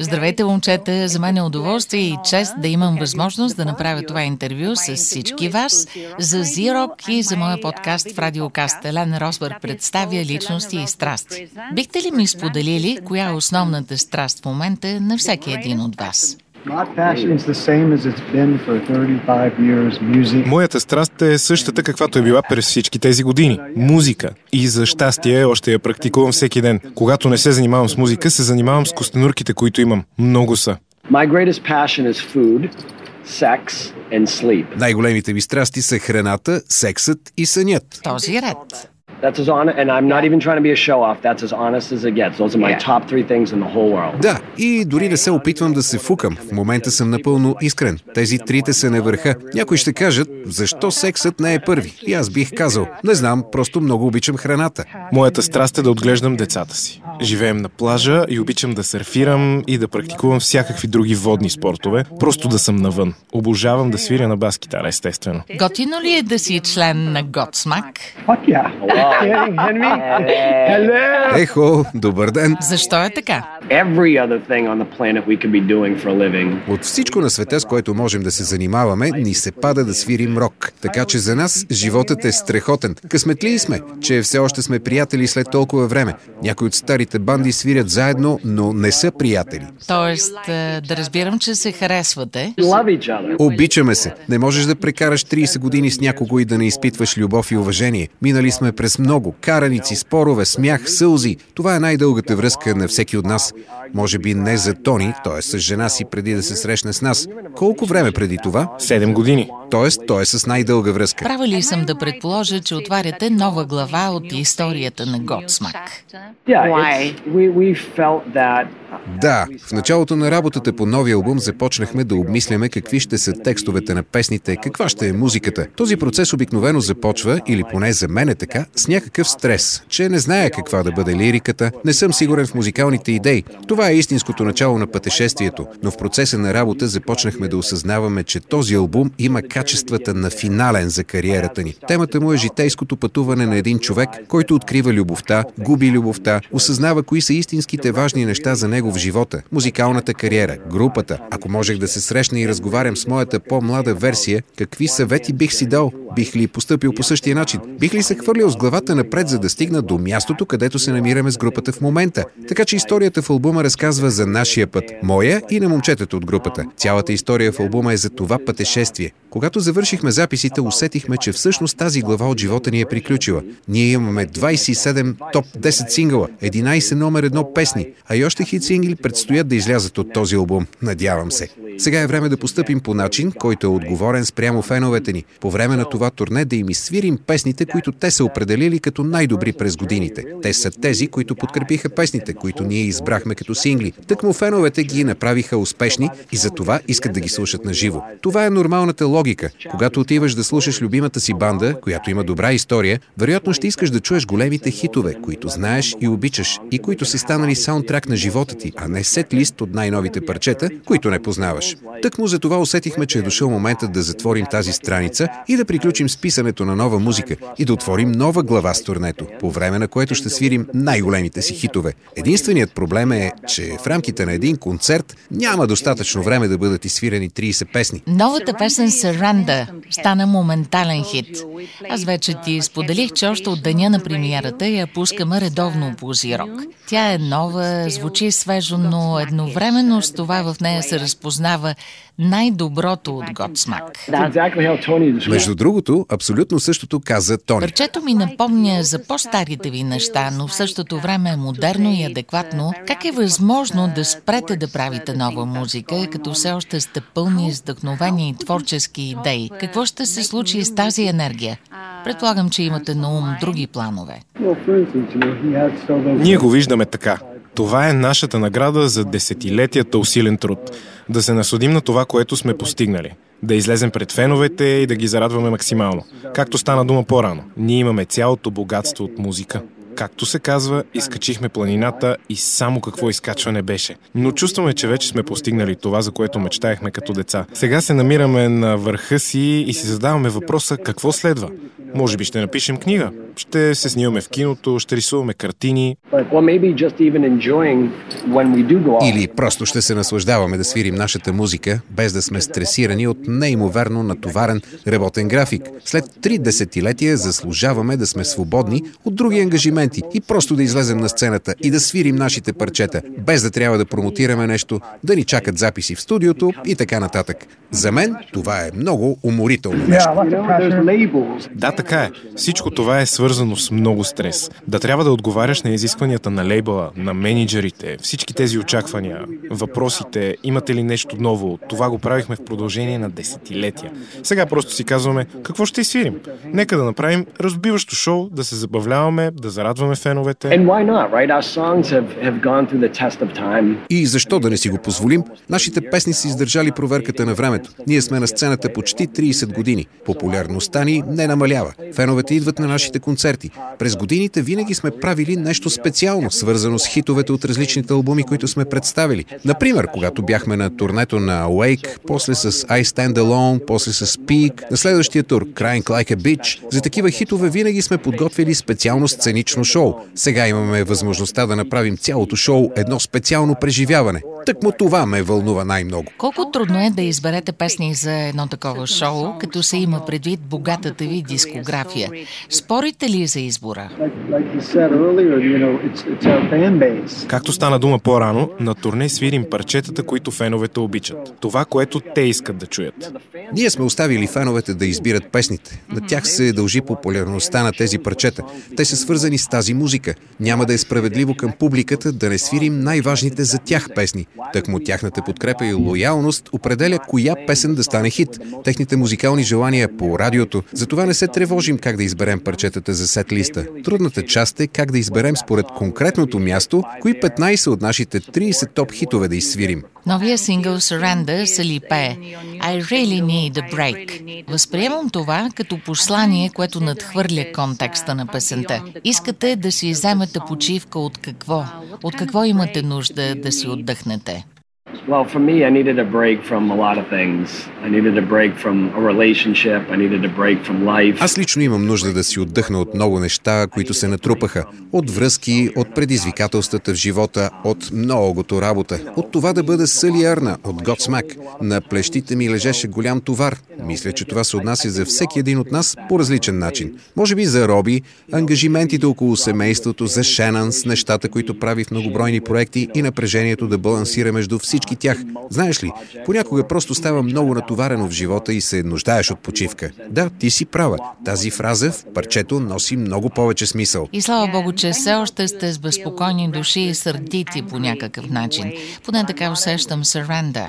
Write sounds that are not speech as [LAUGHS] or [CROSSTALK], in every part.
Здравейте, момчета! За мен е удоволствие и чест да имам възможност да направя това интервю с всички вас за Зирок и за моя подкаст в Радиокаст. Елена Росбърг представя личности и страсти. Бихте ли ми споделили коя е основната страст в момента на всеки един от вас? Моята страст е същата, каквато е била през всички тези години. Музика. И за щастие още я практикувам всеки ден. Когато не се занимавам с музика, се занимавам с костенурките, които имам. Много са. Най-големите ми страсти са храната, сексът и сънят. Този ред. That's as honest, and I'm not even trying to be a show off. That's as honest as it gets. Those are my top three things in the whole world. Да, и дори не се опитвам да се фукам. В момента съм напълно искрен. Тези трите са на върха. Някои ще кажат, защо сексът не е първи? И аз бих казал, не знам, просто много обичам храната. Моята страст е да отглеждам децата си. Живеем на плажа и обичам да серфирам и да практикувам всякакви други водни спортове, просто да съм навън. Обожавам да свиря на бас-китара, естествено. Готино ли е да си член на Готсмак? Ехо, [LAUGHS] добър ден! Защо е така? От всичко на света, с което можем да се занимаваме, ни се пада да свирим рок. Така че за нас животът е страхотен. Късметли сме, че все още сме приятели след толкова време. Някои от старите банди свирят заедно, но не са приятели. Тоест, е, да разбирам, че се харесвате. Обичаме се. Не можеш да прекараш 30 години с някого и да не изпитваш любов и уважение. Минали сме през много караници, спорове, смях, сълзи. Това е най-дългата връзка на всеки от нас. Може би не за Тони, т.е. с жена си преди да се срещне с нас. Колко време преди това? Седем години. Тоест, той е с най-дълга връзка. Права ли съм да предположа, че отваряте нова глава от историята на Готсмак? Да, в началото на работата по новия албум започнахме да обмисляме какви ще са текстовете на песните, каква ще е музиката. Този процес обикновено започва, или поне за мен е така, с някакъв стрес, че не зная каква да бъде лириката, не съм сигурен в музикалните идеи. Това е истинското начало на пътешествието, но в процеса на работа започнахме да осъзнаваме, че този албум има качествата на финален за кариерата ни. Темата му е житейското пътуване на един човек, който открива любовта, губи любовта, осъзнава кои са истинските важни неща за него в живота, музикалната кариера, групата. Ако можех да се срещна и разговарям с моята по-млада версия, какви съвети бих си дал? Бих ли поступил по същия начин? Бих ли се хвърлил с главата напред, за да стигна до мястото, където се намираме с групата в момента? Така че историята в албума разказва за нашия път, моя и на момчетата от групата. Цялата история в албума е за това пътешествие. Когато завършихме записите, усетихме, че всъщност тази глава от живота ни е приключила. Ние имаме 27 топ 10 сингъла, 11 номер едно песни, а и още хит сингли предстоят да излязат от този албум. Надявам се. Сега е време да постъпим по начин, който е отговорен спрямо феновете ни. По време на това турне да им изсвирим песните, които те са определили като най-добри през годините. Те са тези, които подкрепиха песните, които ние избрахме като сингли. Тъкмо феновете ги направиха успешни и за това искат да ги слушат на живо. Това е нормалната логика. Когато отиваш да слушаш любимата си банда, която има добра история, вероятно ще искаш да чуеш големите хитове, които знаеш и обичаш и които са станали саундтрак на живота ти, а не сет лист от най-новите парчета, които не познаваш. Тък му за това усетихме, че е дошъл моментът да затворим тази страница и да приключим с писането на нова музика и да отворим нова глава с турнето, по време на което ще свирим най-големите си хитове. Единственият проблем е, че в рамките на един концерт няма достатъчно време да бъдат изсвирени 30 песни. Новата песен Surrender стана моментален хит. Аз вече ти споделих, че още от деня на премиерата я пускаме редовно по Зирок. Тя е нова, звучи свежо, но едновременно с това в нея се разпознава най-доброто от Готсмак. Между другото, абсолютно същото каза Тони. Парчето ми напомня за по-старите ви неща, но в същото време е модерно и адекватно. Как е възможно да спрете да правите нова музика, като все още сте пълни с вдъхновени и творчески идеи? Какво ще се случи с тази енергия? Предполагам, че имате на ум други планове. Ние го виждаме така. Това е нашата награда за десетилетията усилен труд. Да се насладим на това, което сме постигнали. Да излезем пред феновете и да ги зарадваме максимално. Както стана дума по-рано, ние имаме цялото богатство от музика. Както се казва, изкачихме планината и само какво изкачване беше. Но чувстваме, че вече сме постигнали това, за което мечтаехме като деца. Сега се намираме на върха си и си задаваме въпроса какво следва. Може би ще напишем книга. Ще се снимаме в киното, ще рисуваме картини. Или просто ще се наслаждаваме да свирим нашата музика, без да сме стресирани от неимоверно натоварен работен график. След три десетилетия заслужаваме да сме свободни от други ангажименти и просто да излезем на сцената и да свирим нашите парчета, без да трябва да промотираме нещо, да ни чакат записи в студиото и така нататък. За мен това е много уморително нещо. Да, така е. Всичко това е свързано с много стрес. Да трябва да отговаряш на изискванията на лейбъла, на менеджерите, всички тези очаквания, въпросите, имате ли нещо ново, това го правихме в продължение на десетилетия. Сега просто си казваме, какво ще свирим? Нека да направим разбиващо шоу, да се забавляваме, да зарадваме феновете. И защо да не си го позволим? Нашите песни са издържали проверката на времето. Ние сме на сцената почти 30 години. Популярността ни не намалява. Феновете идват на нашите концерти. През годините винаги сме правили нещо специално, свързано с хитовете от различните албуми, които сме представили. Например, когато бяхме на турнето на Awake, после с I Stand Alone, после с Peak, на следващия тур Crying Like a Bitch. За такива хитове винаги сме подготвили специално сценично шоу. Сега имаме възможността да направим цялото шоу едно специално преживяване. Тъкмо това ме вълнува най-много. Колко трудно е да изберете песни за едно такова шоу, като се има предвид богатата ви дискография? Спорите ли за избора? Както стана дума по-рано, на турне свирим парчетата, които феновете обичат. Това, което те искат да чуят. Ние сме оставили феновете да избират песните. На тях се дължи популярността на тези парчета. Те са свързани с тази музика. Няма да е справедливо към публиката да не свирим най-важните за тях песни. Тъкмо тяхната подкрепа и лоялност определя коя песен да стане хит. Техните музикални желания по радиото. Затова не се тревожим как да изберем парчетата за сет листа. Трудната част е как да изберем според конкретното място, кои 15 от нашите 30 топ хитове да изсвирим. Новия сингъл Surrender се ли пее I really need a break. Възприемам това като послание, което надхвърля контекста на песента. Искате да си вземете почивка от какво? От какво имате нужда да си отдъхнете? Well, for me, I needed a break from a lot of things. I needed a break from a relationship. I needed a break from life. Аз лично имам нужда да си отдъхна от много неща, които се натрупаха. От връзки, от предизвикателствата в живота, от многото работа. От това да бъда сълиарна, от Godsmack. На плещите ми лежеше голям товар. Мисля, че това се отнася за всеки един от нас по различен начин. Може би за Роби, ангажиментите около семейството, за Шенън с нещата, които прави в многобройни проекти и напрежението да балансира между всички тях. Знаеш ли, понякога просто става много натоварено в живота и се нуждаеш от почивка. Да, ти си права. Тази фраза в парчето носи много повече смисъл. И слава Богу, че все още сте с безпокойни души и сърдити по някакъв начин. Поне така усещам surrender.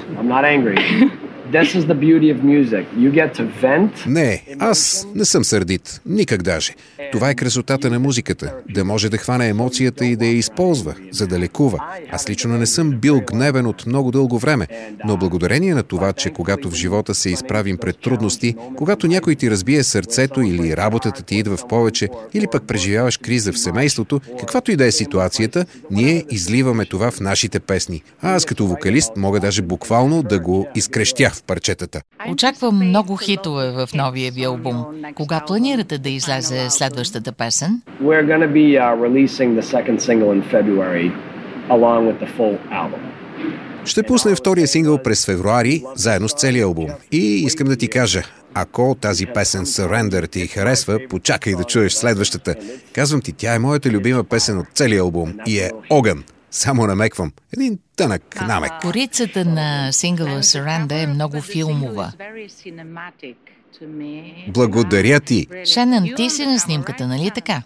[LAUGHS] This is the beauty of music. You get to vent. Не, аз не съм сърдит. Никак даже. Това е красотата на музиката. Да може да хване емоцията и да я използва, за да лекува. Аз лично не съм бил гневен от много дълго време, но благодарение на това, че когато в живота се изправим пред трудности, когато някой ти разбие сърцето или работата ти идва в повече, или пък преживяваш криза в семейството, каквато и да е ситуацията, ние изливаме това в нашите песни. А аз като вокалист мога даже буквално да го изкрещя в парчетата. Очаквам много хитове в новия ви албум. Кога планирате да излезе следващата песен? Uh. Ще пуснем втория сингъл през февруари, заедно с целия албум. И искам да ти кажа, ако тази песен Surrender ти харесва, почакай да чуеш следващата. Казвам ти, тя е моята любима песен от целия албум и е огън. Само намеквам. Един тънък намек. Корицата на сингъла Surrender е много филмова. Благодаря ти. Шенън, ти си на снимката, нали така?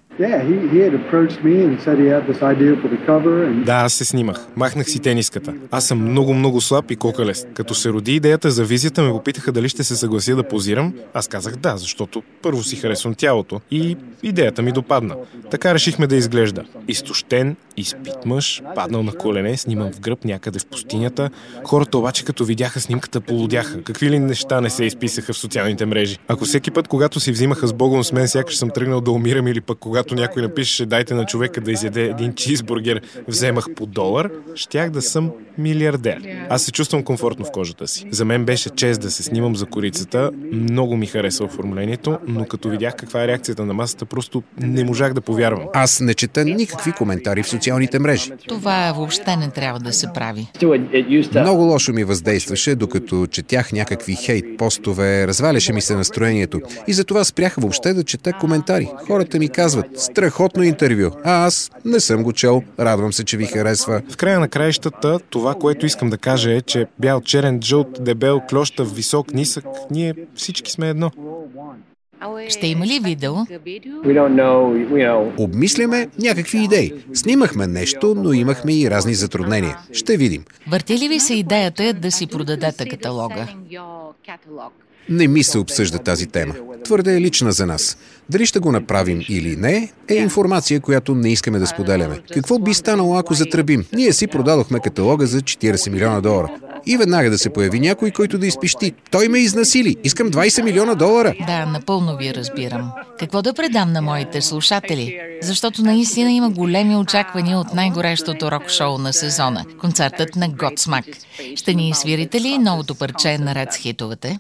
Да, аз се снимах. Махнах си тениската. Аз съм много-много слаб и кокалест. Като се роди идеята за визията, ме попитаха дали ще се съглася да позирам. Аз казах да, защото първо си харесвам тялото и идеята ми допадна. Така решихме да изглежда. Изтощен, изпит мъж, паднал на колене, снимам в гръб някъде в пустинята. Хората обаче като видяха снимката полудяха. Какви ли неща не се изписаха в социалните мрежи. Ако всеки път, когато си взимаха с Богом с мен, сякаш съм тръгнал да умирам или пък когато някой напишеше дайте на човека да изяде един чизбургер, вземах по долар, щях да съм милиардер. Аз се чувствам комфортно в кожата си. За мен беше чест да се снимам за корицата. Много ми хареса оформлението, но като видях каква е реакцията на масата, просто не можах да повярвам. Аз не чета никакви коментари в социалните мрежи. Това въобще не трябва да се прави. Много лошо ми въздействаше, докато четях някакви хейт постове, разваляше ми се настроението. И затова спрях въобще да чета коментари. Хората ми казват, страхотно интервю, а аз не съм го чел, радвам се, че ви харесва. В края на краищата, това, което искам да кажа е, че бял, черен, жълт, дебел, клощав, висок, нисък, ние всички сме едно. Ще има ли видео? Обмисляме някакви идеи. Снимахме нещо, но имахме и разни затруднения. Ще видим. Върти ли ви се идеята да си продадете каталога? Не ми се обсъжда тази тема. Твърде е лична за нас. Дали ще го направим или не, е информация, която не искаме да споделяме. Какво би станало, ако затръбим? Ние си продадохме каталога за 40 милиона долара и веднага да се появи някой, който да изпищи. Той ме изнасили. Искам 20 милиона долара. Да, напълно ви разбирам. Какво да предам на моите слушатели? Защото наистина има големи очаквания от най-горещото рок-шоу на сезона – концертът на Готсмак. Ще ни свирите ли новото парче наред с хитовете?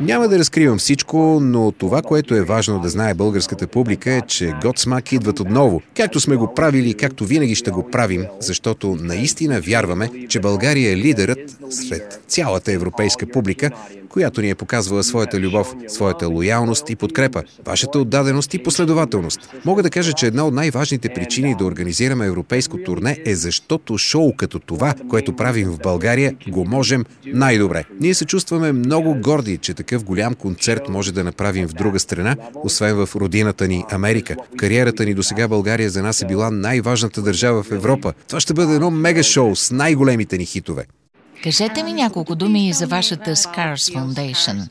Няма да разкривам всичко, но това, което е важно да знае българската публика е, че Готсмак идват отново. Както сме го правили, както винаги ще го правим, защото наистина вярваме, че България е лидерът сред цялата европейска публика, която ни е показвала своята любов, своята лоялност и подкрепа, вашата отдаденост и последователност. Мога да кажа, че една от най-важните причини да организираме европейско турне е защото шоу като това, което правим в България, го можем най-добре. Ние се чувстваме много горди, че такъв голям концерт може да направим в друга страна, освен в родината ни Америка. Кариерата ни до сега България за нас е била най-важната държава в Европа. Това ще бъде едно мега шоу с най-големите ни хитове. Кажете ми няколко думи за вашата Scars Foundation.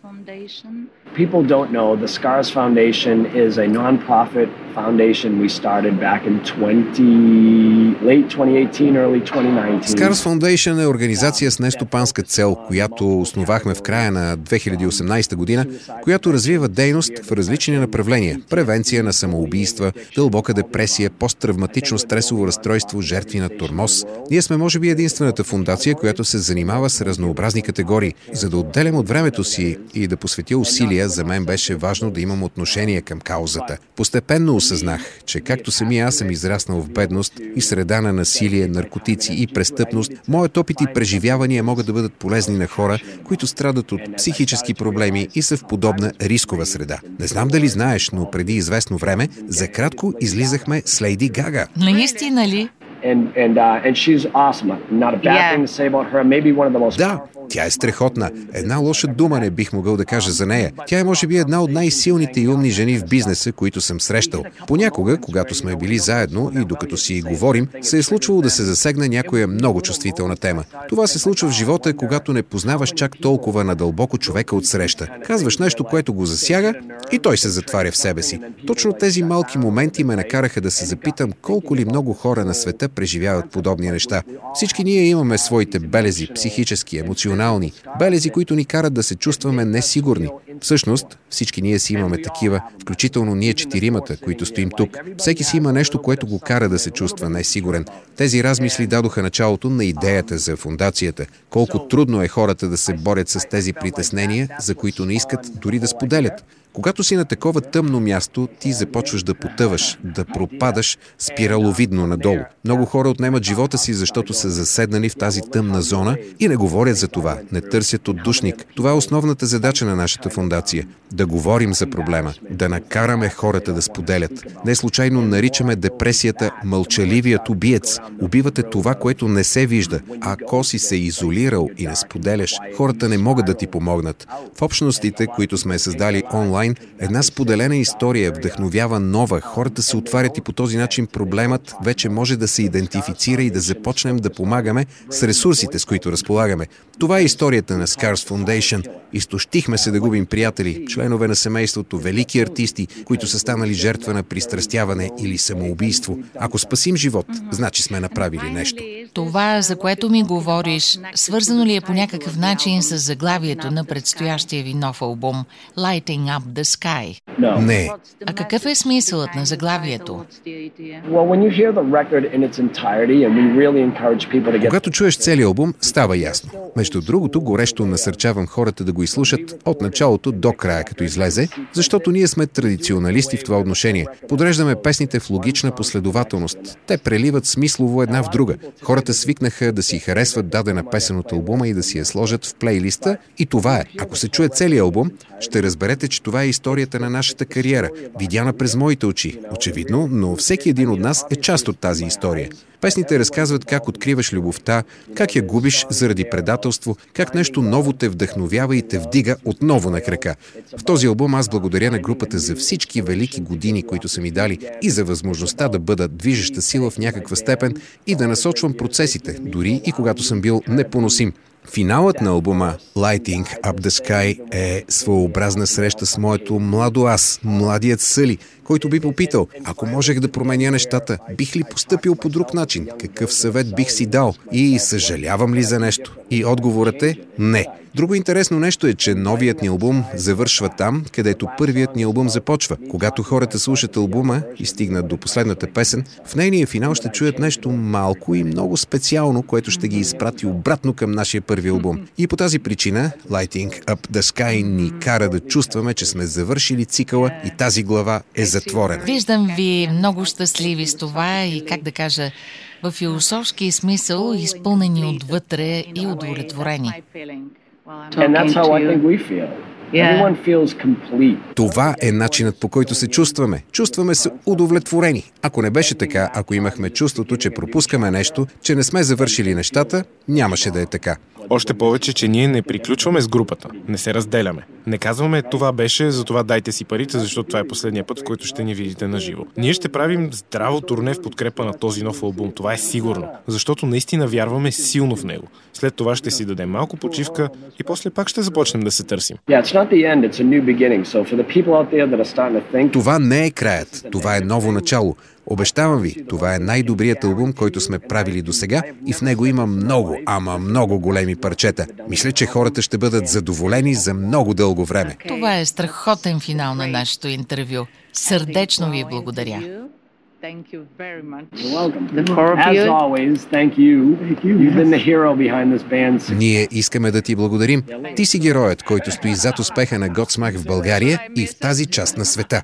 People don't know the Scars Foundation is a non-profit foundation we started back in 20, late 2018, early 2019. Scars Foundation е организация с нестопанска цел, която основахме в края на 2018 година, която развива дейност в различни направления. Превенция на самоубийства, дълбока депресия, посттравматично стресово разстройство, жертви на тормоз. Ние сме може би единствената фундация, която се занимава с разнообразни категории. За да отделям от времето си и да посветя усилия, за мен беше важно да имам отношение към каузата. Постепенно осъзнах, че както самия аз съм израснал в бедност и среда на насилие, наркотици и престъпност, моят опит и преживявания могат да бъдат полезни на хора, които страдат от психически проблеми и са в подобна рискова среда. Не знам дали знаеш, но преди известно време за кратко излизахме с Лейди Гага. Наистина ли? And, and, uh, and she's awesome. Not a bad yeah. thing to say about her. Maybe one of the most да, тя е страхотна. Една лоша дума не бих могъл да кажа за нея. Тя е може би една от най-силните и умни жени в бизнеса, които съм срещал. Понякога, когато сме били заедно и докато си говорим, се е случвало да се засегне някоя много чувствителна тема. Това се случва в живота, когато не познаваш чак толкова надълбоко човека от среща. Казваш нещо, което го засяга и той се затваря в себе си. Точно тези малки моменти ме накараха да се запитам колко ли много хора на света преживяват подобни неща. Всички ние имаме своите белези, психически, емоционални белези, които ни карат да се чувстваме несигурни. Всъщност, всички ние си имаме такива, включително ние четиримата, които стоим тук. Всеки си има нещо, което го кара да се чувства несигурен. Тези размисли дадоха началото на идеята за фундацията. Колко трудно е хората да се борят с тези притеснения, за които не искат дори да споделят. Когато си на такова тъмно място, ти започваш да потъваш, да пропадаш спираловидно надолу. Много хора отнемат живота си, защото са заседнали в тази тъмна зона и не говорят за това, не търсят отдушник. Това е основната задача на нашата фундация – да говорим за проблема, да накараме хората да споделят. Не случайно наричаме депресията мълчаливият убиец. Убивате това, което не се вижда. Ако си се изолирал и не споделяш, хората не могат да ти помогнат. В общностите, които сме създали онлайн, онлайн, една споделена история вдъхновява нова. Хората се отварят и по този начин проблемът вече може да се идентифицира и да започнем да помагаме с ресурсите, с които разполагаме. Това е историята на Scars Foundation. Изтощихме се да губим приятели, членове на семейството, велики артисти, които са станали жертва на пристрастяване или самоубийство. Ако спасим живот, значи сме направили нещо. Това, за което ми говориш, свързано ли е по някакъв начин с заглавието на предстоящия ви нов албум Lighting Up the Sky? Не. А какъв е смисълът на заглавието? Когато чуеш целият албум, става ясно. Между другото, горещо насърчавам хората да го изслушат от началото до края, като излезе, защото ние сме традиционалисти в това отношение. Подреждаме песните в логична последователност. Те преливат смислово една в друга. Хората свикнаха да си харесват дадена песен от албума и да си я сложат в плейлиста и това е. Ако се чуе целият албум, ще разберете, че това е историята на нашата кариера, видяна през моите очи. Очевидно, но всеки един от нас е част от тази история. Песните разказват как откриваш любовта, как я губиш заради предателство, как нещо ново те вдъхновява и те вдига отново на крака. В този албум аз благодаря на групата за всички велики години, които са ми дали и за възможността да бъда движеща сила в някаква степен и да насочвам процесите, дори и когато съм бил непоносим. Финалът на албума Lighting Up the Sky е своеобразна среща с моето младо аз, младият Съли, който би попитал, ако можех да променя нещата, бих ли поступил по друг начин? Какъв съвет бих си дал? И съжалявам ли за нещо? И отговорът е не. Друго интересно нещо е, че новият ни албум завършва там, където първият ни албум започва. Когато хората слушат албума и стигнат до последната песен, в нейния финал ще чуят нещо малко и много специално, което ще ги изпрати обратно към нашия първи албум. И по тази причина Lighting Up the Sky ни кара да чувстваме, че сме завършили цикъла и тази глава е затворена. Виждам ви много щастливи с това и как да кажа, в философски смисъл изпълнени отвътре и удовлетворени. Това е начинът по който се чувстваме. Чувстваме се удовлетворени. Ако не беше така, ако имахме чувството, че пропускаме нещо, че не сме завършили нещата, нямаше да е така. Още повече, че ние не приключваме с групата, не се разделяме. Не казваме това беше, затова дайте си парите, защото това е последния път, в който ще ни видите на живо. Ние ще правим здраво турне в подкрепа на този нов албум, това е сигурно, защото наистина вярваме силно в него. След това ще си дадем малко почивка и после пак ще започнем да се търсим. Това не е краят, това е ново начало. Обещавам ви, това е най-добрият албум, който сме правили до сега и в него има много, ама много големи парчета. Мисля, че хората ще бъдат задоволени за много дълго време. Това е страхотен финал на нашето интервю. Сърдечно ви благодаря. Thank you very much. You're welcome. The four of you. As always, thank you. Thank you. You've been the hero behind this band. Ние искаме да ти благодарим. Ти си героят, който стои зад успеха на Готсмах в България и в тази част на света.